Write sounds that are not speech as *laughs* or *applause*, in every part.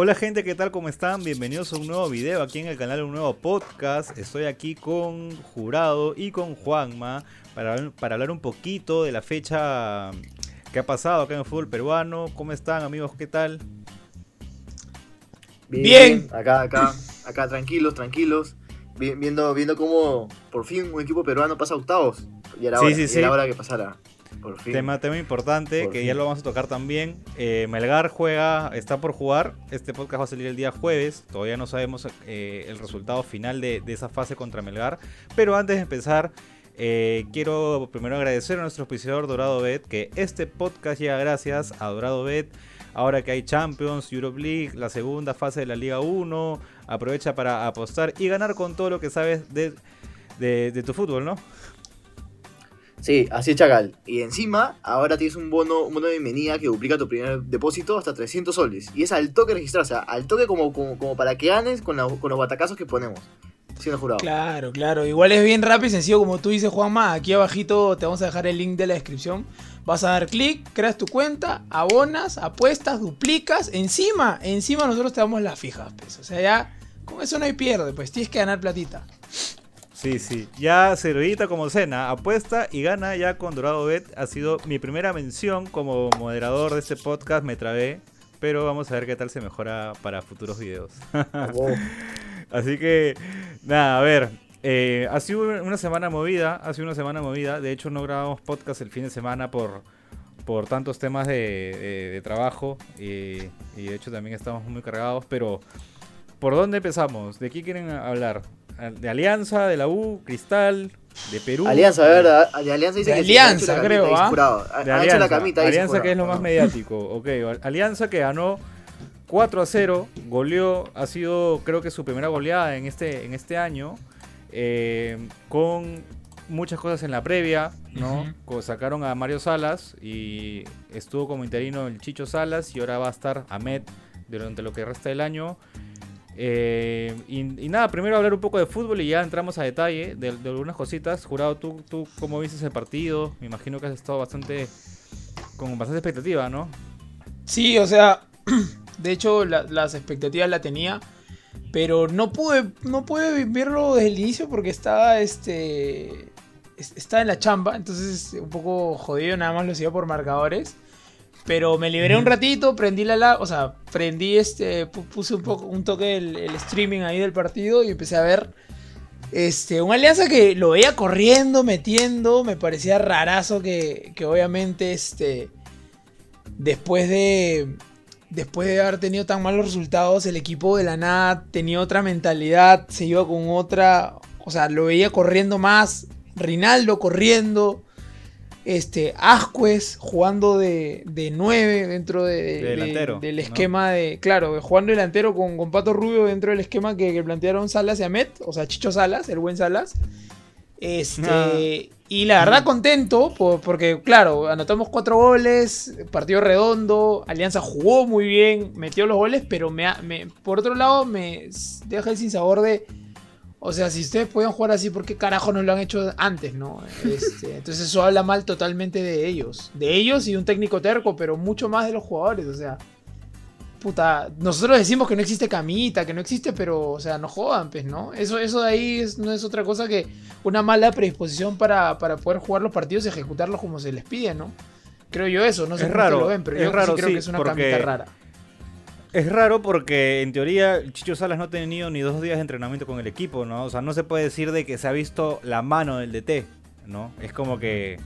Hola gente, ¿qué tal? ¿Cómo están? Bienvenidos a un nuevo video aquí en el canal, un nuevo podcast. Estoy aquí con Jurado y con Juanma para, para hablar un poquito de la fecha que ha pasado acá en el fútbol peruano. ¿Cómo están amigos? ¿Qué tal? Bien, bien. acá, acá, acá, tranquilos, tranquilos. Viendo, viendo cómo por fin un equipo peruano pasa a octavos. Y era, hora, y era hora que pasara. Tema, tema importante que ya lo vamos a tocar también. Eh, Melgar juega, está por jugar. Este podcast va a salir el día jueves. Todavía no sabemos eh, el resultado final de, esa fase contra Melgar. Pero antes de empezar, eh, quiero primero agradecer a nuestro auspiciador Dorado Bet que este podcast llega gracias a Dorado Bet. Ahora que hay Champions, Europe League, la segunda fase de la Liga 1, aprovecha para apostar y ganar con todo lo que sabes de, de tu fútbol, ¿no? Sí, así es Chacal. Y encima, ahora tienes un bono, un bono de bienvenida que duplica tu primer depósito hasta 300 soles. Y es al toque registrar, o sea, al toque como, como, para que ganes con, con los batacazos que ponemos. Siendo jurado. Claro, claro. Igual es bien rápido y sencillo, como tú dices, Juanma. Aquí abajito te vamos a dejar el link de la descripción. Vas a dar clic, creas tu cuenta, abonas, apuestas, duplicas. Encima, encima nosotros te damos las fijas, pues. O sea, ya con eso no hay pierde, pues. Tienes que ganar platita. Sí, sí. Ya servillita como cena, apuesta y gana ya con Dorado Bet. Ha sido mi primera mención como moderador de este podcast. Me trabé, pero vamos a ver qué tal se mejora para futuros videos. *laughs* Así que, nada, a ver. Eh, ha sido una semana movida, ha sido una semana movida. De hecho, no grabamos podcast el fin de semana por, por tantos temas de, trabajo y, y de hecho también estamos muy cargados. Pero, ¿por dónde empezamos? ¿De qué quieren hablar? De Alianza, de la U, Cristal, de Perú. Alianza, ¿verdad? De Alianza dice de Alianza, creo, ¿ah? De Alianza, la camita Alianza que es lo más mediático. Ok, Alianza que ganó 4 a 0, goleó, ha sido creo que su primera goleada en este, en este año, eh, con muchas cosas en la previa, ¿no? Sacaron a Mario Salas y estuvo como interino el Chicho Salas y ahora va a estar Ahmed durante lo que resta del año. Eh, y, nada, primero hablar un poco de fútbol y ya entramos a detalle de, algunas cositas. Jurado, ¿tú, ¿tú cómo viste ese partido? Me imagino que has estado bastante con bastante expectativa, ¿no? Sí, o sea, *clears throat* de hecho las expectativas la tenía, pero no pude, no pude verlo desde el inicio porque estaba, este, estaba en la chamba, entonces un poco jodido, nada más lo hacía por marcadores. Pero me liberé un ratito, prendí la, o sea, prendí este, puse un poco un toque el, streaming ahí del partido y empecé a ver este, una alianza que lo veía corriendo, metiendo, me parecía rarazo que, que obviamente este, después de, después de haber tenido tan malos resultados, el equipo de la nada tenía otra mentalidad, se iba con otra, o sea, lo veía corriendo más, Rinaldo corriendo, este, Ascuez jugando de, de 9 dentro de, del esquema de. Claro, jugando delantero con, con, Pato Rubio dentro del esquema que, plantearon Salas y Amet, o sea, Chicho Salas, el buen Salas. Este, ah. Y la verdad, contento, porque, claro, anotamos cuatro goles, partido redondo, Alianza jugó muy bien, metió los goles, pero me, me por otro lado me deja el sinsabor de o sea, si ustedes pueden jugar así, ¿por qué carajo no lo han hecho antes, no? Este, *laughs* entonces eso habla mal totalmente de ellos. De ellos y un técnico terco, pero mucho más de los jugadores, o sea. Puta, nosotros decimos que no existe camita, que no existe, pero, o sea, no jodan, pues, ¿no? Eso, eso de ahí no es otra cosa que una mala predisposición para, poder jugar los partidos y ejecutarlos como se les pide, ¿no? Creo yo eso, no sé es raro, lo ven, pero yo raro, sí creo que es una camita rara. Es raro porque en teoría Chicho Salas no ha tenido ni dos días de entrenamiento con el equipo, ¿no? O sea, no se puede decir de que se ha visto la mano del DT, ¿no? Es como que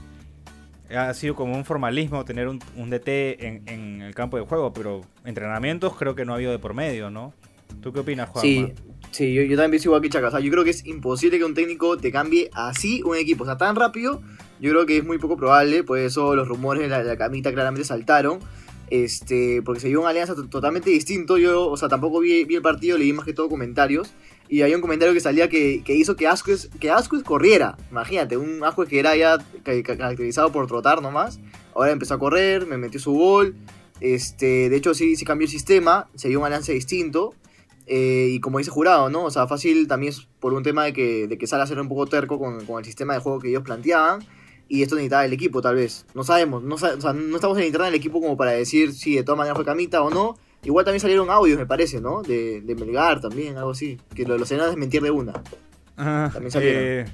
ha sido como un formalismo tener un, DT en, el campo de juego, pero entrenamientos creo que no ha habido de por medio, ¿no? ¿Tú qué opinas, Juan? Sí, sí yo, también pienso igual que Chaca. O sea, yo creo que es imposible que un técnico te cambie así un equipo. O sea, tan rápido, yo creo que es muy poco probable. Por eso los rumores de la camita claramente saltaron. Este, porque se vio una alianza totalmente distinto. Yo, o sea, tampoco vi, el partido, leí más que todo comentarios. Y había un comentario que salía que, hizo que Asquez, que corriera. Imagínate, un Asquez que era ya caracterizado por trotar nomás. Ahora empezó a correr, me metió su gol. Este, de hecho, sí, sí cambió el sistema, se vio un alianza distinto. Eh, y como dice Jurado, ¿no? O sea, fácil también es por un tema de que, de que Salas era un poco terco con, con el sistema de juego que ellos planteaban y esto necesitaba el equipo tal vez. No sabemos, no, o sea, no estamos en internet del equipo como para decir si de todas maneras fue Camita o no. Igual también salieron audios, me parece, ¿no? De, de Melgar también, algo así. Que lo, lo salieron a desmentir de una. Ajá, También salieron. eh,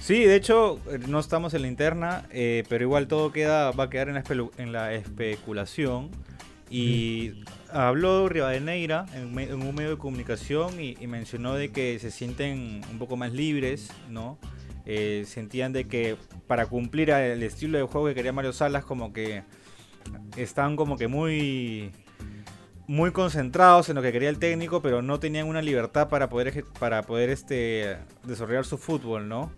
sí, de hecho, no estamos en la interna, eh, pero igual todo queda, va a quedar en la, en la especulación. Y habló Rivadeneira en, en un medio de comunicación y, y mencionó de que se sienten un poco más libres, ¿no? Eh, sentían de que para cumplir el estilo de juego que quería Mario Salas, como que estaban como que muy muy concentrados en lo que quería el técnico, pero no tenían una libertad para poder para poder este desarrollar su fútbol, ¿no?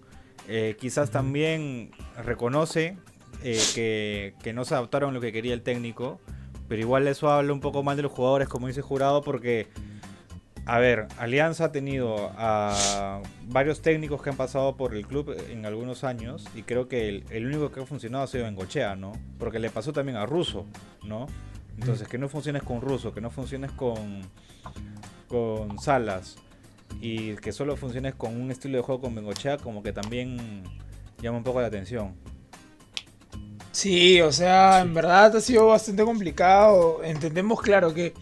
Eh, quizás también reconoce eh, que, que no se adaptaron a lo que quería el técnico, pero igual eso habla un poco mal de los jugadores, como dice Jurado, porque a ver, Alianza ha tenido a varios técnicos que han pasado por el club en algunos años y creo que el, el único que ha funcionado ha sido Bengochea, ¿no? Porque le pasó también a Russo, ¿no? Entonces, que no funciones con Russo, que no funciones con, con Salas y que solo funciones con un estilo de juego con Bengochea, como que también llama un poco la atención. Sí, o sea, en verdad ha sido bastante complicado. Entendemos, claro, que,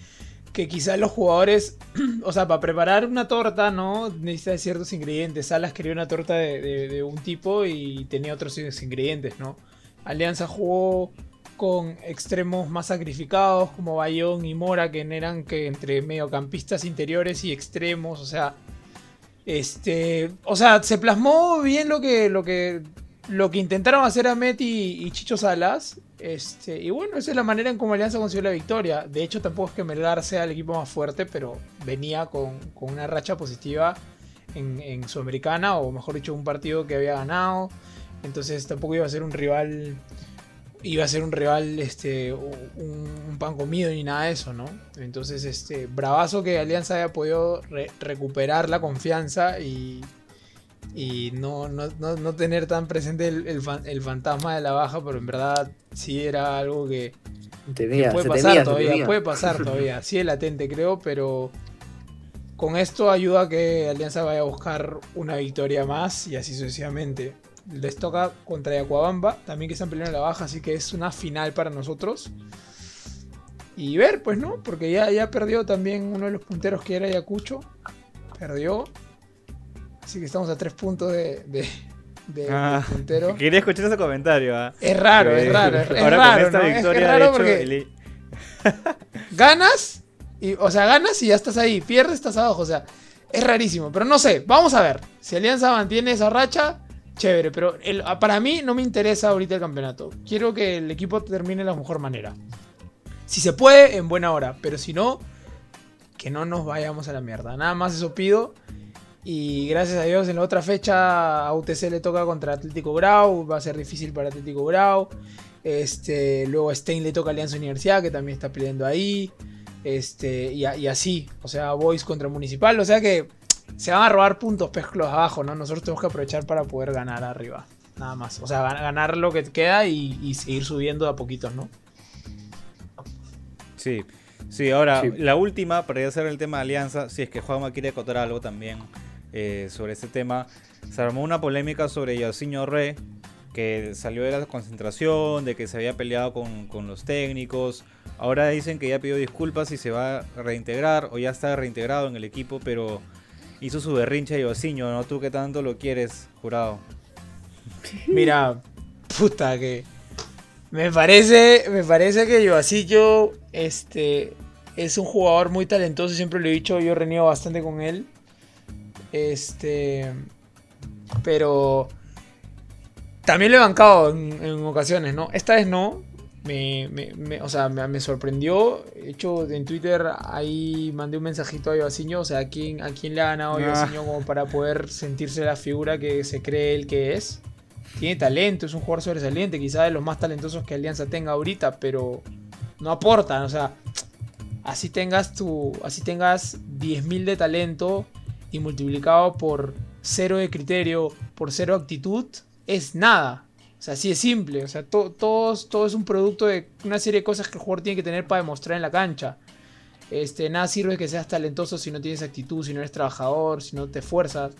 que quizás los jugadores, *clears throat* o sea, para preparar una torta, ¿no? Necesitas ciertos ingredientes. Salas quería una torta de, un tipo y tenía otros ingredientes, ¿no? Alianza jugó con extremos más sacrificados como Bayón y Mora, que eran que entre mediocampistas interiores y extremos, o sea, este, o sea, se plasmó bien lo que, lo que, lo que intentaron hacer a Met y, y Chicho Salas. Este, y bueno, esa es la manera en cómo Alianza consiguió la victoria. De hecho, tampoco es que Melgar sea el equipo más fuerte, pero venía con, con una racha positiva en, en Sudamericana, o mejor dicho, un partido que había ganado. Entonces tampoco iba a ser un rival. Iba a ser un rival, este, un, pan comido ni nada de eso, ¿no? Entonces, este, bravazo que Alianza haya podido re- recuperar la confianza y, y no, no, no, no tener tan presente el, el fan- el fantasma de la baja, pero en verdad sí era algo que, Temía, puede se pasar todavía, puede pasar todavía. Sí es latente, creo, pero con esto ayuda a que Alianza vaya a buscar una victoria más y así sucesivamente. Les toca contra Yacuabamba, también que están peleando la baja, así que es una final para nosotros. Y ver, pues no, porque ya, ya perdió también uno de los punteros que era Ayacucho. Perdió. Así que estamos a tres puntos de, de, de- Ah, puntero. *laughs* Quería escuchar ese comentario. ¿ah? Es raro, es Eh, raro, es, *laughs* Ahora raro, con esta ¿no? Es- es victoria, raro de hecho, porque- *laughs* ganas y o sea ganas y ya estás ahí. Pierdes estás abajo. O sea es rarísimo. Pero no sé vamos a ver. Si Alianza mantiene esa racha chévere. Pero el- para mí no me interesa ahorita el campeonato. Quiero que el equipo termine de la mejor manera. Si se puede en buena hora. Pero si no que no nos vayamos a la mierda. Nada más eso pido y gracias a Dios en la otra fecha a UTC le toca contra Atlético Grau va a ser difícil para Atlético Grau este, luego a Stein le toca Alianza Universidad, que también está peleando ahí. Este, y, a- y así, o sea, Boys contra Municipal. O sea que se van a robar puntos pesclos abajo, ¿no? Nosotros tenemos que aprovechar para poder ganar arriba. Nada más. O sea, gan- ganar lo que queda y, y seguir subiendo de a poquitos, ¿no? Sí, sí, ahora Sí. la última, para ya hacer el tema de Alianza, si es que Juanma quiere acotar algo también eh, sobre este tema, se armó una polémica sobre Yaciño Re, que salió de la concentración, de que se había peleado con, con los técnicos. Ahora dicen que ya pidió disculpas y se va a reintegrar o ya está reintegrado en el equipo, pero hizo su berrinche a Yaciño, ¿no? Tú que tanto lo quieres, jurado. *laughs* Mira, puta que. Me parece. Me parece que Yoacillo. Este. Es un jugador muy talentoso. Siempre lo he dicho. Yo reniego bastante con él. Este. Pero. También lo he bancado en, en ocasiones, ¿no? Esta vez no. Me, me- me- o sea, me, me sorprendió. De hecho, en Twitter ahí mandé un mensajito a Yoacillo. O sea, ¿a quién, a quién le ha ganado Ah. Como para poder sentirse la figura que se cree él que es? tiene talento, es un jugador sobresaliente, quizás de los más talentosos que Alianza tenga ahorita, pero no aportan, o sea, así tengas tu así tengas 10.000 de talento y multiplicado por cero de criterio, por cero actitud, es nada. O sea, así es simple, o sea, to- todos- todo es un producto de una serie de cosas que el jugador tiene que tener para demostrar en la cancha. Este, nada sirve que seas talentoso si no tienes actitud, si no eres trabajador, si no te esfuerzas.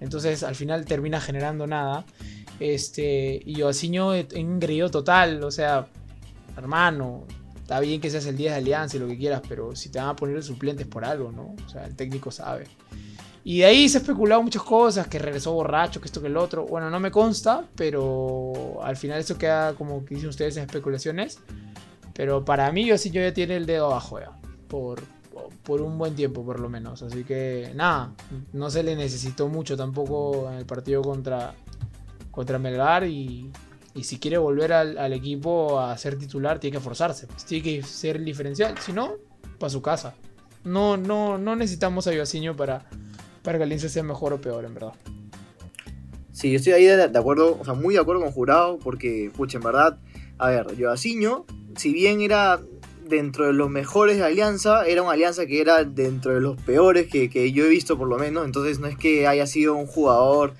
Entonces al final termina generando nada. Este, y Yoaciño en engreído total, o sea, hermano, está bien que seas el 10 de Alianza y lo que quieras, pero si te van a poner suplentes por algo, ¿no? O sea, el técnico sabe. Y de ahí se ha especulado muchas cosas, que regresó borracho, que esto, que el otro. Bueno, no me consta, pero al final eso queda como que dicen ustedes en especulaciones. Pero para mí, yo sí yo ya tiene el dedo abajo ya. Por, por un buen tiempo, por lo menos. Así que nada, no se le necesitó mucho tampoco en el partido contra, contra Melgar. Y, y si quiere volver al, al, equipo a ser titular, tiene que forzarse. Pues, tiene que ser diferencial. Si no, para su casa. No, no, no necesitamos a Ivaciño para, para que Alianza sea mejor o peor, en verdad. Sí, yo estoy ahí de, acuerdo, o sea, muy de acuerdo con Jurado, porque, pucha, en verdad, a ver, Joaciño, si bien era dentro de los mejores de Alianza, era una Alianza que era dentro de los peores que, que yo he visto, por lo menos, entonces no es que haya sido un jugador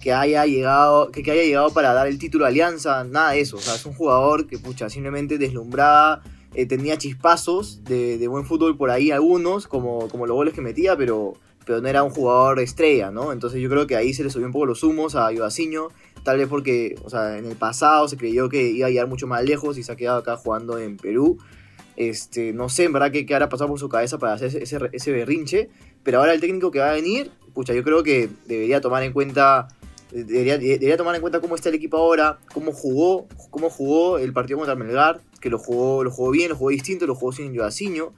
que haya llegado que, que, haya llegado para dar el título a Alianza, nada de eso. O sea, es un jugador que, pucha, simplemente deslumbraba, eh, tenía chispazos de, de, buen fútbol por ahí algunos, como, como los goles que metía, pero, pero no era un jugador estrella, ¿no? Entonces yo creo que ahí se le subió un poco los humos a Ivaciño, tal vez porque, o sea, en el pasado se creyó que iba a llegar mucho más lejos y se ha quedado acá jugando en Perú. Este, no sé en verdad qué, qué habrá pasado por su cabeza para hacer ese, ese, berrinche, pero ahora el técnico que va a venir, pucha, yo creo que debería tomar en cuenta Debería, debería, tomar en cuenta cómo está el equipo ahora, cómo jugó, cómo jugó el partido contra Melgar, que lo jugó, lo jugó bien, lo jugó distinto, lo jugó sin Joaciño,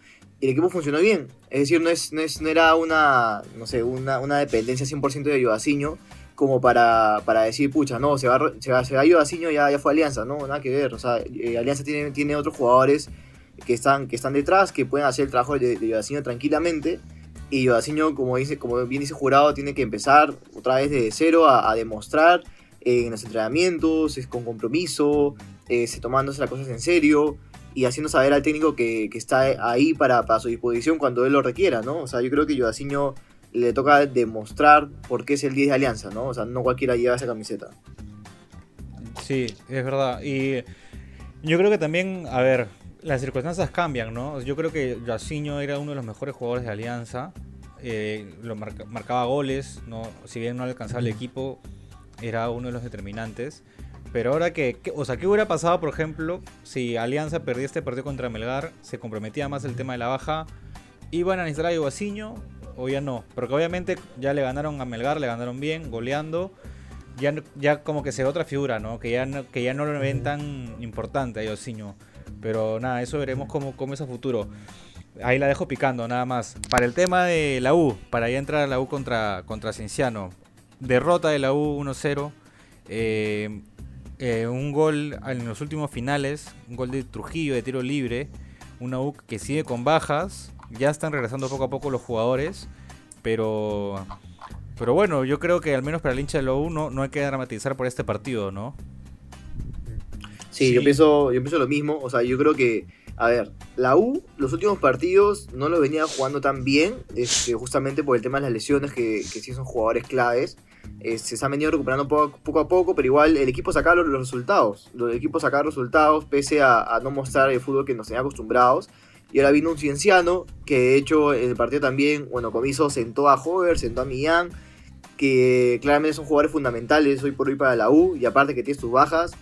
y el equipo funcionó bien. Es decir, no, es, no, es, no era una, no sé, una, una dependencia 100% de Joaciño como para, para decir, pucha, no, se va, se va, se va Joaciño, ya, ya fue Alianza, no, nada que ver. O sea, eh, Alianza tiene, tiene otros jugadores que están, que están detrás, que pueden hacer el trabajo de, de tranquilamente y Joaciño, como, dice, como bien dice Jurado, tiene que empezar otra vez de cero a, a demostrar eh, en los entrenamientos, es con compromiso, eh, tomándose las cosas en serio y haciendo saber al técnico que, que está ahí para, para, su disposición cuando él lo requiera, ¿no? O sea, yo creo que Joaciño le toca demostrar por qué es el 10 de Alianza, ¿no? O sea, no cualquiera lleva esa camiseta. Sí, es verdad. Y yo creo que también, a ver, las circunstancias cambian, ¿no? Yo creo que Jaciño era uno de los mejores jugadores de Alianza. Eh, lo marca, marcaba goles, no, si bien no alcanzaba el equipo, era uno de los determinantes. Pero ahora que, que, o sea, ¿qué hubiera pasado, por ejemplo, si Alianza perdía este partido contra Melgar, se comprometía más el tema de la baja, iban a necesitar a Iwacinho o ya no? Porque obviamente ya le ganaron a Melgar, le ganaron bien, goleando. Ya, ya como que se ve otra figura, ¿no? Que ya no, que ya no lo ven tan importante a Iwacinho. Pero nada, eso veremos cómo, cómo es a futuro. Ahí la dejo picando, nada más. Para el tema de la U, para ya entrar a la U contra, contra Cienciano. Derrota de la U 1-0. Eh, eh, un gol en los últimos finales. Un gol de Trujillo de tiro libre. Una U que sigue con bajas. Ya están regresando poco a poco los jugadores. Pero. Pero bueno, yo creo que al menos para el hincha de la U no, no hay que dramatizar por este partido, ¿no? Sí, sí, Yo, pienso, yo pienso lo mismo. O sea, yo creo que, a ver, la U, los últimos partidos no lo venía jugando tan bien, este, justamente por el tema de las lesiones, que, que sí son jugadores claves. Este, se han venido recuperando poco, poco, a poco, pero igual el equipo sacaba los, los resultados. El equipo sacaba resultados pese a, a, no mostrar el fútbol que nos tenía acostumbrados. Y ahora vino un cienciano, que de hecho en el partido también, bueno, Comiso sentó a Hover, sentó a Millán, que claramente son jugadores fundamentales hoy por hoy para la U, y aparte que tiene sus bajas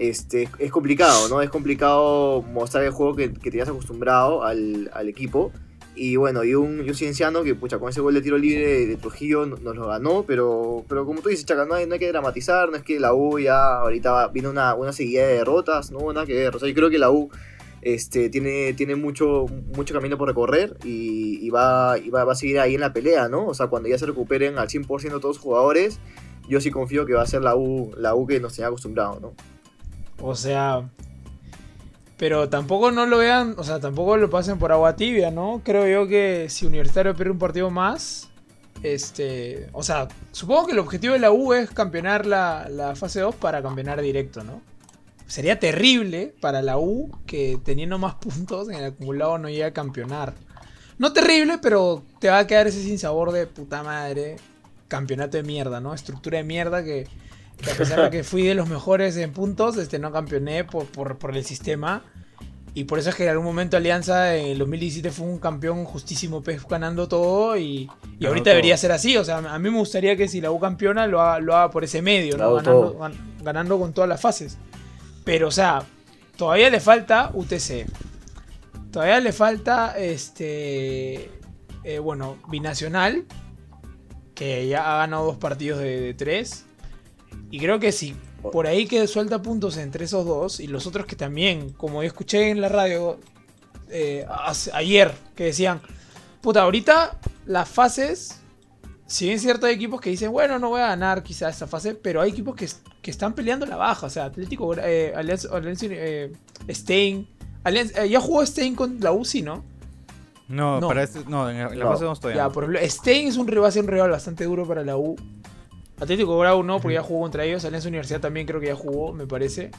este, es complicado, ¿no? Es complicado mostrar el juego que, que te has acostumbrado al, al, equipo. Y bueno, y un, y un cienciano que, pucha, con ese gol de tiro libre de, Trujillo nos, lo ganó, pero, pero como tú dices, Chaca, no hay, no hay, que dramatizar, no es que la U ya ahorita viene una, una seguida de derrotas, no, nada que ver. O sea, yo creo que la U este, tiene, tiene mucho, mucho camino por recorrer y, va, va, va a seguir ahí en la pelea, ¿no? O sea, cuando ya se recuperen al 100% todos los jugadores, yo sí confío que va a ser la U, la U que nos tenía acostumbrado, ¿no? O sea. Pero tampoco no lo vean, o sea, tampoco lo pasen por agua tibia, ¿no? Creo yo que si Universitario pierde un partido más, este. O sea, supongo que el objetivo de la U es campeonar la, la fase 2 para campeonar directo, ¿no? Sería terrible para la U que teniendo más puntos en el acumulado no llegue a campeonar. No terrible, pero te va a quedar ese sinsabor de puta madre. Campeonato de mierda, ¿no? Estructura de mierda que que a pesar de que fui de los mejores en puntos, este, no campeoné por, por, por, el sistema. Y por eso es que en algún momento Alianza en el 2017 fue un campeón justísimo, pues, ganando todo. Y, y ahorita todo. debería ser así. O sea, a mí me gustaría que si la U campeona lo haga, lo haga por ese medio, ¿no? Ganando, gan, ganando, con todas las fases. Pero, o sea, todavía le falta UTC. Todavía le falta este. eh, bueno, Binacional. Que ya ha ganado dos partidos de, de tres. Y creo que sí. Por ahí que suelta puntos entre esos dos. Y los otros que también, como yo escuché en la radio eh, ayer, que decían. Puta, ahorita las fases. Si bien cierto, hay equipos que dicen, bueno, no voy a ganar quizás esta fase, pero hay equipos que, que están peleando la baja. O sea, Atlético, eh, Alianza, eh, Stein. Alianza- eh, ya jugó Stein con la UCI, ¿no? No, No. para este, no, en la No. fase no estoy. Ya, por ejemplo, Stein es un rival, un rival bastante duro para la U. Atlético Grau no, porque ya jugó contra ellos. Alianza Universidad también creo que ya jugó, me parece.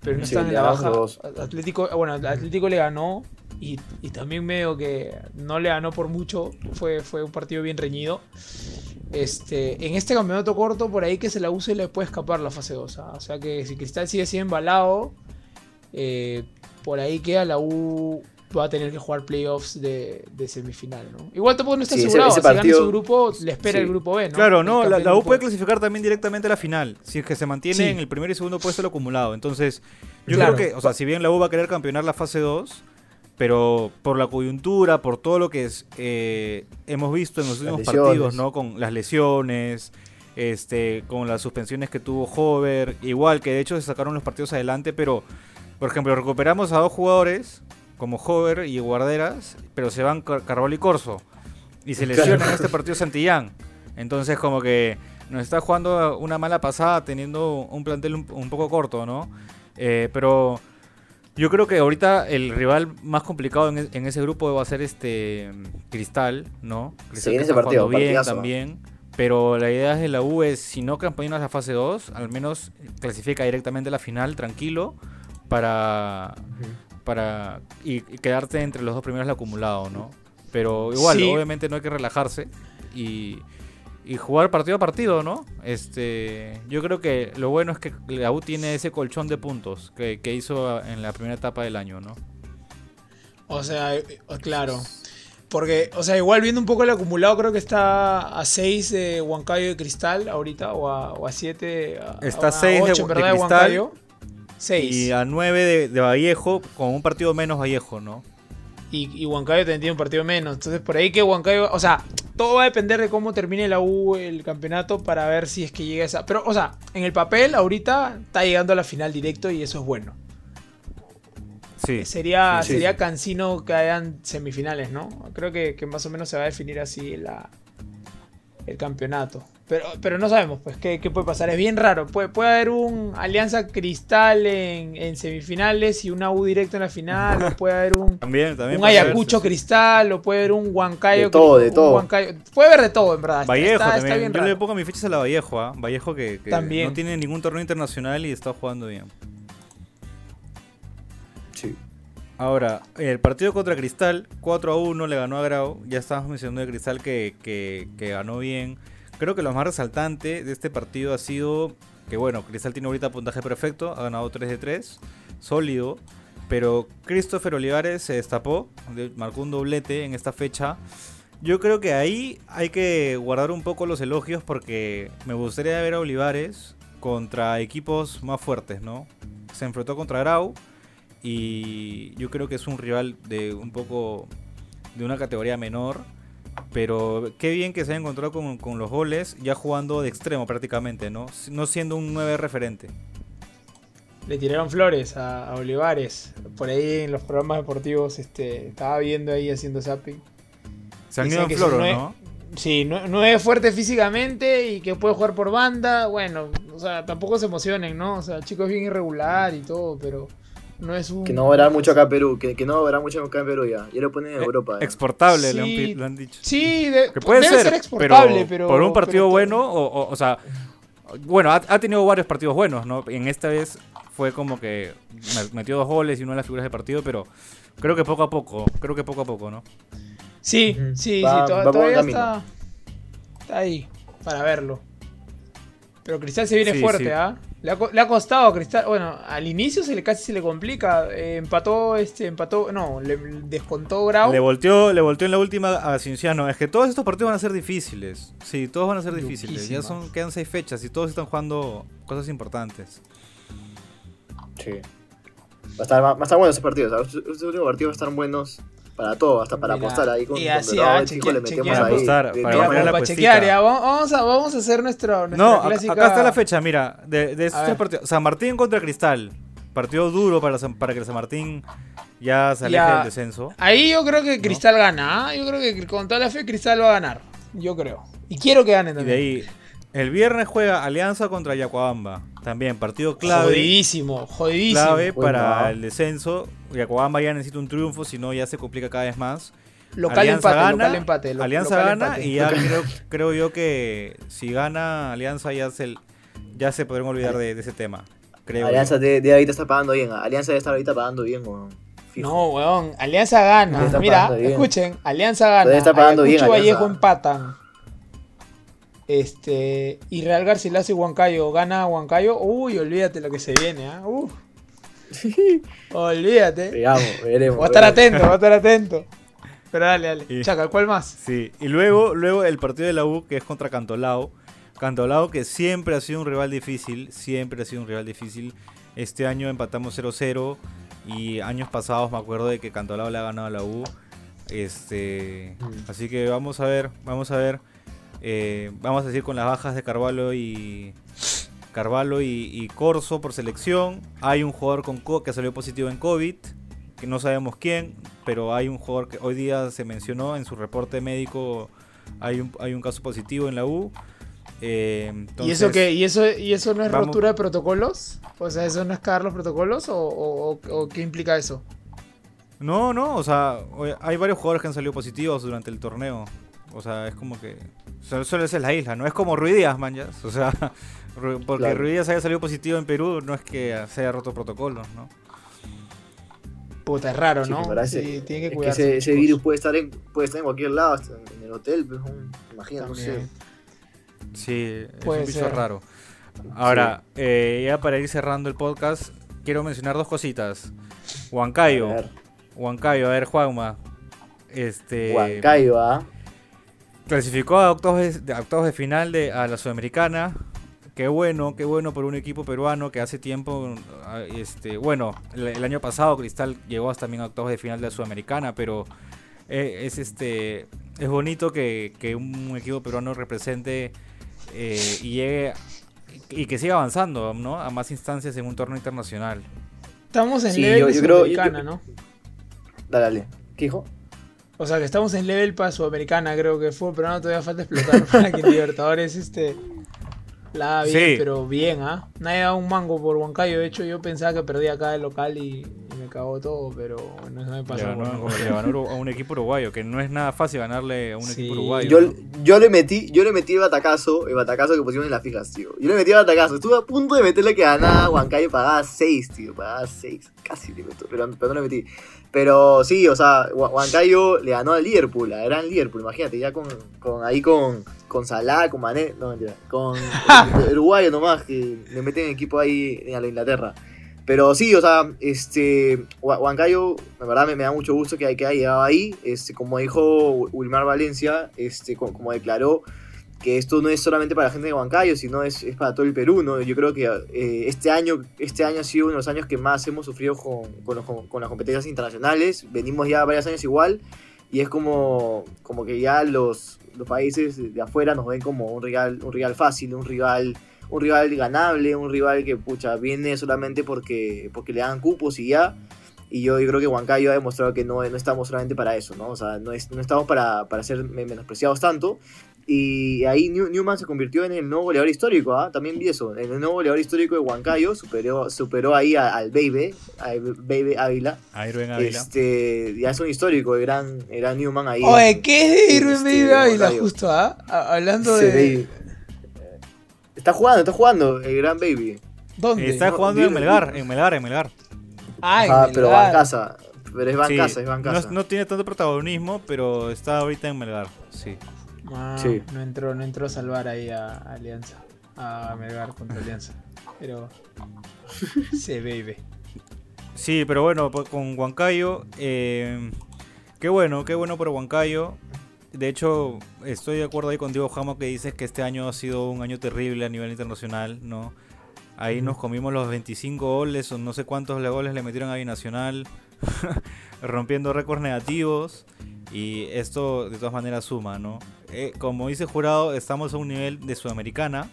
Pero no Sí, están en la baja. dos. Atlético, bueno, Atlético le ganó. Y, y también medio que no le ganó por mucho. Fue, fue un partido bien reñido. Este, en este campeonato corto, por ahí que se la use le puede escapar la fase 2. ¿ah? O sea que si Cristal sigue así embalado, eh, por ahí queda la U va a tener que jugar playoffs de, de semifinal, ¿no? Igual tampoco no está Sí, ese- asegurado. ese si gana partido- su grupo, le espera sí. el grupo B, ¿no? Claro, no, la, U puede clasificar también directamente a la final, si es que se mantiene Sí. en el primer y segundo puesto lo acumulado. Entonces, yo Claro. creo que, o sea, si bien la U va a querer campeonar la fase 2, pero por la coyuntura, por todo lo que es, eh, hemos visto en los últimos partidos, ¿no? Con las lesiones, este, con las suspensiones que tuvo Hover, igual que de hecho se sacaron los partidos adelante, pero, por ejemplo, recuperamos a dos jugadores, como Hover y Guarderas, pero se van Car- Carvalho y Corso, y se Claro. lesionan en este partido Santillán. Entonces, como que nos está jugando una mala pasada teniendo un plantel un, un poco corto, ¿no? Eh, pero yo creo que ahorita el rival más complicado en, en ese grupo va a ser este Cristal, ¿no? Cristal Sí, que ese está partido, jugando bien partidazo. también. Pero la idea de la U es, si no campeonas la fase 2, al menos clasifica directamente a la final, tranquilo, para, para y, y quedarte entre los dos primeros del acumulado, ¿no? Pero igual, Sí. obviamente no hay que relajarse y, y jugar partido a partido, ¿no? Este, yo creo que lo bueno es que la U tiene ese colchón de puntos que, que hizo en la primera etapa del año, ¿no? O sea, eh, claro. Porque, o sea, igual viendo un poco el acumulado, creo que está a 6 de Huancayo de Cristal ahorita, o a, o a 7. Está a seis de- en de Cristal. Huancayo. 6. Y a 9 de, de Vallejo, con un partido menos Vallejo, ¿no? Y, y Huancayo también tiene un partido menos. Entonces, por ahí que Huancayo. O sea, todo va a depender de cómo termine la U el campeonato para ver si es que llega a esa. Pero, o sea, en el papel, ahorita está llegando a la final directo y eso es bueno. Sí. Sería, Sí, sí, sería sí. cansino que hayan semifinales, ¿no? Creo que, que más o menos se va a definir así la, el campeonato. Pero, pero no sabemos, pues, qué, qué puede pasar. Es bien raro. Puede, puede haber un Alianza Cristal en, en semifinales y una U directo en la final. o puede haber un, También, también. un puede Ayacucho verse. Cristal. O puede haber un Huancayo. De todo, de todo. Huancayo- Puede haber de todo, en verdad. Está- Vallejo está, bien Yo raro. le pongo mis fichas a la Vallejo, ¿ah? Vallejo que, que También. no tiene ningún torneo internacional y está jugando bien. Ahora, el partido contra Cristal, 4 a 1 le ganó a Grau. Ya estábamos mencionando de Cristal que, ganó bien. Creo que lo más resaltante de este partido ha sido que, bueno, Cristal tiene ahorita puntaje perfecto, ha ganado 3 de 3, sólido. Pero Christopher Olivares se destapó, de- marcó un doblete en esta fecha. Yo creo que ahí hay que guardar un poco los elogios porque me gustaría ver a Olivares contra equipos más fuertes, ¿no? Se enfrentó contra Grau y yo creo que es un rival de un poco de una categoría menor. Pero qué bien que se haya encontrado con, con los goles, ya jugando de extremo prácticamente, ¿no? No siendo un 9 referente. Le tiraron flores a, a Olivares. Por ahí en los programas deportivos este, estaba viendo ahí haciendo zapping. Se han ido en que floro, si no. Sí, no, no es fuerte físicamente y que puede jugar por banda. Bueno, o sea, tampoco se emocionen, ¿no? O sea, el chico es bien irregular y todo, pero no es un. Que no verá mucho acá en Perú, que, que no verá mucho acá en Perú ya. Ya lo ponen en Eh, Europa. ya. Exportable, le, han, Sí. le han dicho. Sí, de- Que puede debe ser, ser, exportable, pero, por un partido pero- bueno, o, o- o sea, bueno, ha, ha tenido varios partidos buenos, ¿no? En esta vez fue como que me- metió dos goles y una de las figuras del partido, pero creo que poco a poco, creo que poco a poco, ¿no? Sí, sí, Va- sí, to- va todavía está, está ahí para verlo. Pero Cristal se viene Sí, fuerte, sí. ¿ah? Le, ha, co- le ha costado a Cristal. Bueno, al inicio se le casi se le complica. Eh, empató, este, empató. No, le descontó Grau. Le volteó, le volteó en la última a Cienciano. Es que todos estos partidos van a ser difíciles. Sí, todos van a ser difíciles. Ya son, quedan seis fechas y todos están jugando cosas importantes. Sí. Va a estar, va a estar bueno ese partido. o sea, estos estos últimos partidos van a estar buenos para todo, hasta para Mira, apostar ahí con, y con así, Dorado ah, le metemos chequea. ahí. Apostar, de- para para chequear, ya. Vamos, vamos a, vamos a hacer nuestro, nuestra No, acá- clásica... acá está la fecha, mira, de, de estos A tres partidos. San Martín contra Cristal. Partido duro para, San- para que el San Martín ya se aleje Ya. del descenso. Ahí yo creo que Cristal gana. ¿ah? Yo creo que con toda la fe Cristal va a ganar. Yo creo. Y quiero que gane Y de también. ahí, el viernes juega Alianza contra Yacuabamba. También partido clave. Jodidísimo, jodidísimo. clave Bueno, para el descenso. Yacuabamba ya necesita un triunfo, si no ya se complica cada vez más. Local Alianza empate, gana, local empate. lo- Alianza local gana empate. y ya creo, creo yo que si gana Alianza ya se, ya se podrán olvidar de, de ese tema. Creo Alianza de, de ahorita está pagando bien. Alianza debe estar ahorita pagando bien, weón. Fijo. No, weón. Alianza gana. Mira, escuchen. Alianza gana. Está pagando bien, Ayacucho. Vallejo empatan. Este. Y Real Garcilaso y Huancayo. Gana Huancayo. Uy, olvídate lo que se viene, ¿ah? Uf. Olvídate. Veamos, veremos. Voy a estar veremos. atento, voy a estar atento. Pero dale, dale. Y- Chaca, ¿cuál más? Sí, y luego, luego el partido de la U que es contra Cantolao. Cantolao que siempre ha sido un rival difícil, siempre ha sido un rival difícil. Este año empatamos 0-0 y años pasados me acuerdo de que Cantolao le ha ganado a la U. Este, Mm. así que vamos a ver, vamos a ver. Eh, vamos a decir con las bajas de Carvalho y Carvalho y, y Corso por selección. Hay un jugador con co- que salió positivo en COVID, que no sabemos quién, pero hay un jugador que hoy día se mencionó en su reporte médico. Hay un, hay un caso positivo en la U. eh, ¿Y eso qué? ¿Y eso, ¿Y eso no es Vamos- rotura de protocolos? O sea, ¿eso no es cagar los protocolos? ¿O, o- o- o qué implica eso? No, no, o sea, hay varios jugadores que han salido positivos durante el torneo. O sea, es como que. Solo, solo es en la isla, no es como Ruiz Díaz, man, ya. *laughs* O sea, porque Claro. Ruiz Díaz haya salido positivo en Perú, no es que se haya roto protocolos, ¿no? Puta, es raro, Sí, ¿no? parece- Sí, tiene que Es que cuidarse. ese, virus puede estar, en, puede estar en cualquier lado, hasta en el hotel, pues, no sé. También. Sí, es Puede un bicho ser. raro. Ahora, eh, ya para ir cerrando el podcast, quiero mencionar dos cositas. Huancayo. Huancayo, a ver, Juanma. Este. Huancayo, ¿ah? Clasificó a octavos de, a octavos de final de, a la Sudamericana. Qué bueno, qué bueno por un equipo peruano que hace tiempo, ah, este, bueno, el, el año pasado Cristal llegó hasta también a octavos de final de la Sudamericana, pero eh, es este, es bonito que, que un equipo peruano represente eh, y llegue y que siga avanzando, ¿no? A más instancias en un torneo internacional. Estamos en Sí, yo- de yo creo- yo- ¿no? Dale, dale. ¿Qué dijo? O sea, que estamos en level para Sudamericana, creo que fue, pero no todavía falta explotar *laughs* para que Libertadores este la haga bien, Sí. pero bien, ¿ah? Nadie da un mango por Huancayo. De hecho, yo pensaba que perdía acá el local y, y me cagó todo, pero no se me Le pasó. ganó, le ganó a un equipo uruguayo, que no es nada fácil ganarle a un Sí. equipo uruguayo. Yo, ¿no? yo le metí, yo le metí el batacazo, el batacazo que pusimos en las fijas, tío. Yo le metí el batacazo, estuve a punto de meterle que ganaba Huancayo, pagaba 6, tío, pagaba 6, casi le meto, pero, pero no le metí. Pero sí, o sea, Hua- Huancayo le ganó al Liverpool, a gran Liverpool, imagínate, ya con, con ahí con, con Salah, con Mané, no mentira, con *laughs* uruguayo nomás, que le meten equipo ahí a la Inglaterra. Pero sí, o sea, este, Hua- Huancayo, la verdad me, me da mucho gusto que, que haya llegado ahí. Este, como dijo Wilmar Valencia, este, co- como, declaró, que esto no es solamente para la gente de Huancayo, sino es, es para todo el Perú, ¿no? Yo creo que eh, este, año, este año ha sido uno de los años que más hemos sufrido con, con, con- las competencias internacionales. Venimos ya varios años igual, y es como, como que ya los, los países de afuera nos ven como un rival, un rival fácil, un rival un rival ganable, un rival que pucha, viene solamente porque, porque le dan cupos y ya. Y yo, yo creo que Huancayo ha demostrado que no, no estamos solamente para eso, ¿no? O sea, no, es, no estamos para, para ser me- menospreciados tanto. Y ahí New- Newman se convirtió en el nuevo goleador histórico, ¿ah? También vi eso. En el nuevo goleador histórico de Huancayo superó, superó ahí a- al Baby, al Baby Ávila. A Irving Ávila. Este, ya es un histórico, el gran, el gran Newman ahí. Oye, ¿qué es de Irving Este, Baby Ávila justo, ah? Hablando de... Baby. Está jugando, está jugando, el gran Baby. ¿Dónde? Está no, jugando en Melgar, en Melgar, en Melgar. Ah, en Ajá, pero va Melgar. en casa. Pero es en Sí, casa, es en no, casa. no tiene tanto protagonismo, pero está ahorita en Melgar, sí. Ah, Sí. no entró, no entró a salvar ahí a Alianza. A Melgar contra Alianza. Pero. *laughs* Se baby. Sí, pero bueno, pues, con Huancayo, eh, qué bueno, qué bueno por Huancayo. De hecho, estoy de acuerdo ahí con Diego Jamo que dices que este año ha sido un año terrible a nivel internacional, ¿no? Ahí nos comimos los 25 goles o no sé cuántos goles le metieron a Binacional, *laughs* rompiendo récords negativos. Y esto de todas maneras suma, ¿no? Eh, como dice Jurado, estamos a un nivel de Sudamericana,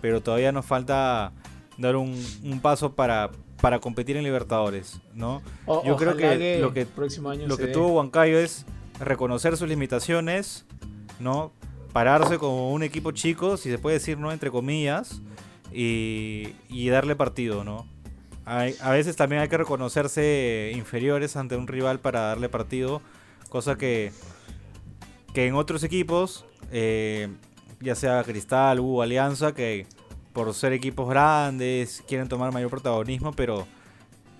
pero todavía nos falta dar un, un paso para, para competir en Libertadores, ¿no? O- Yo creo que lo que- el próximo año Lo que dé. tuvo Huancayo es reconocer sus limitaciones, ¿no? Pararse como un equipo chico, si se puede decir, ¿no? Entre comillas, y, y darle partido, ¿no? Hay- a veces también hay que reconocerse inferiores ante un rival para darle partido, cosa que, que en otros equipos, eh, ya sea Cristal u Alianza, que por ser equipos grandes quieren tomar mayor protagonismo, pero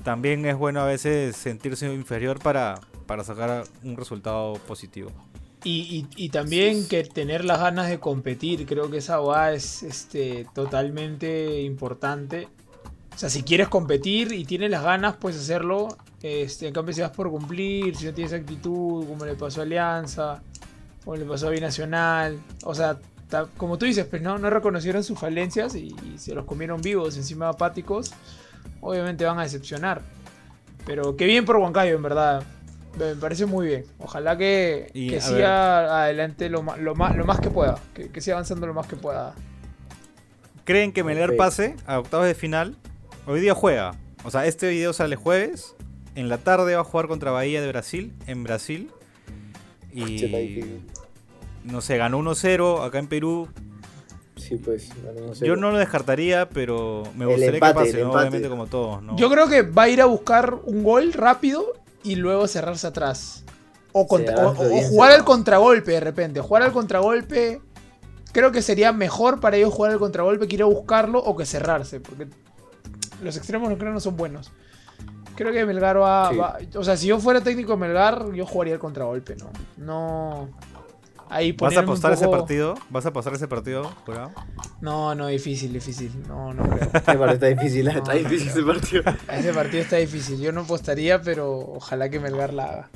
también es bueno a veces sentirse inferior para, para sacar un resultado positivo. Y, y- y también que tener las ganas de competir, creo que esa va es este, totalmente importante. O sea, si quieres competir y tienes las ganas, puedes hacerlo. Este, en cambio, si vas por cumplir, si no tienes actitud, como le pasó a Alianza, como le pasó a Binacional. O sea, ta- como tú dices, pues no, no reconocieron sus falencias y, y se los comieron vivos, encima apáticos. Obviamente van a decepcionar. Pero qué bien por Huancayo, en verdad. Me parece muy bien. Ojalá que, Y, que siga adelante lo, lo, más, lo más que pueda. Que, que siga avanzando lo más que pueda. ¿Creen que Melgar pase a octavos de final? Hoy día juega. O sea, este video sale jueves. En la tarde va a jugar contra Bahía de Brasil, en Brasil. Y que- no sé, ganó 1-0 acá en Perú. Sí, pues. ganó Yo no lo descartaría, pero me El gustaría empate, que pase, el ¿no? obviamente como todos, ¿no? Yo creo que va a ir a buscar un gol rápido y luego cerrarse atrás. O, contra- o- jugar al contragolpe de repente. Jugar al contragolpe. Creo que sería mejor para ellos jugar al contragolpe que ir a buscarlo o que cerrarse. Porque los extremos no creo no son buenos. Creo que Melgar va, Sí. va- O sea, si yo fuera técnico de Melgar, yo jugaría al contragolpe, ¿no? No. Ahí ¿Vas a apostar ese partido? ¿Vas a apostar ese partido, jurado? No, no, difícil, difícil. No, no *laughs* creo. Este partido está difícil. No. Está difícil ese partido. Ese partido está difícil. Yo no apostaría, pero ojalá que Melgar la haga.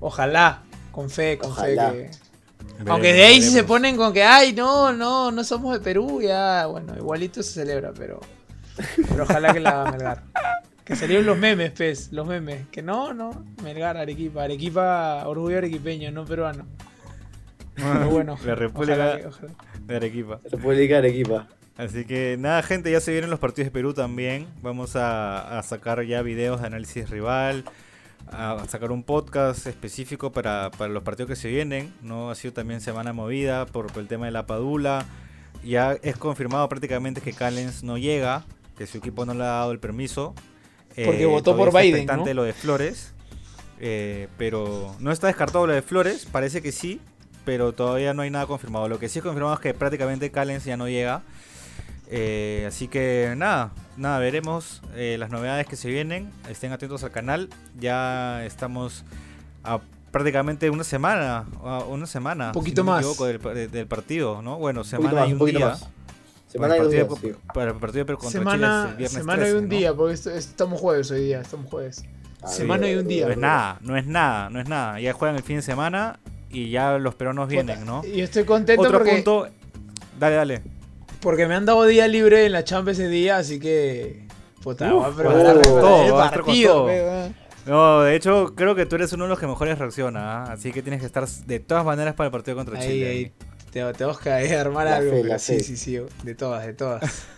Ojalá. Con fe, con Ojalá. fe. que- Aunque de ahí si se ponen con que, ay, no, no, no somos de Perú, ya, bueno, igualito se celebra, pero, pero ojalá que la haga Melgar. Que salieron los memes, pez, los memes. Que no, no, Melgar, Arequipa, Arequipa, orgullo arequipeño, no peruano. Pero bueno, La República ojalá que- ojalá. de Arequipa. República de Arequipa. Así que nada, gente, ya se vienen los partidos de Perú también. Vamos a, a sacar ya videos de análisis rival, a sacar un podcast específico para, para los partidos que se vienen. No ha sido también semana movida por, por el tema de la Padula. Ya es confirmado prácticamente que Callens no llega, que su equipo no le ha dado el permiso. Eh, Porque votó por Biden, ¿no? lo de Flores, eh, pero no está descartado lo de Flores, parece que sí, pero todavía no hay nada confirmado. Lo que sí es confirmado es que prácticamente Callens ya no llega. Eh, así que nada, nada, veremos eh, las novedades que se vienen. Estén atentos al canal. Ya estamos a prácticamente una semana, a una semana, Un poquito no me más. equivoco, del, pa- del partido, ¿no? Bueno, semana más, y un un día. más. Para Semana el y dos partido, días, de- sí. para el partido de Perú contra Chile es Semana, el viernes semana y 13, un ¿no? día, porque estamos jueves hoy día, estamos jueves. Ah, Semana y un día. No es nada, no es nada, no es nada. Ya juegan el fin de semana y ya los peruanos vienen, ¿no? Y estoy contento Otro porque, punto. Dale, dale. porque me han dado día libre en la Champions ese día, así que. Puta, Uf, voy a preparar oh, para todo, el con partido. todo. No, de hecho, creo que tú eres uno de los que mejores reacciona, ¿ah? así que tienes que estar de todas maneras para el partido contra Ahí, Chile. ahí. Te- Tenemos que ahí armar La algo. fe, pero la sí, fe. sí, sí. De todas, de todas. *laughs*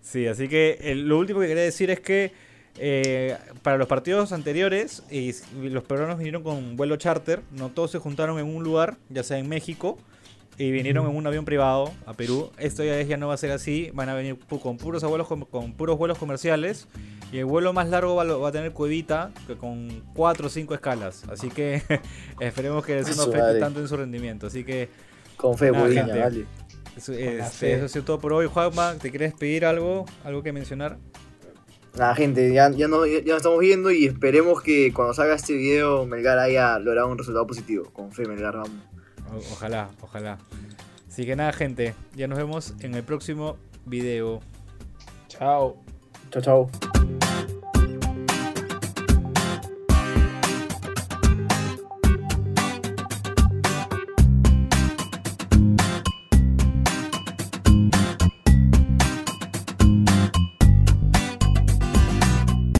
Sí, así que eh, lo último que quería decir es que eh, para los partidos anteriores y s- los peruanos vinieron con vuelo charter, no todos se juntaron en un lugar, ya sea en México, y vinieron en un avión privado a Perú. Esto ya, ya no va a ser así, van a venir con puros vuelos con, con puros vuelos comerciales y el vuelo más largo va, a tener Cuevita que con 4 o 5 escalas, así que *laughs* esperemos que eso no afecte tanto en su rendimiento. Así que Con fe, Nada, Gudiña, gente. vale. eso, este, eso ha sido todo por hoy. Juanma, ¿te quieres pedir algo? ¿Algo que mencionar? Nada, gente, ya, ya, no, ya, ya nos estamos viendo y esperemos que cuando salga este video Melgar haya logrado un resultado positivo. Con fe, Melgar, vamos. O- ojalá, ojalá. Así que nada, gente. Ya nos vemos en el próximo video. Chao. Chao, chao.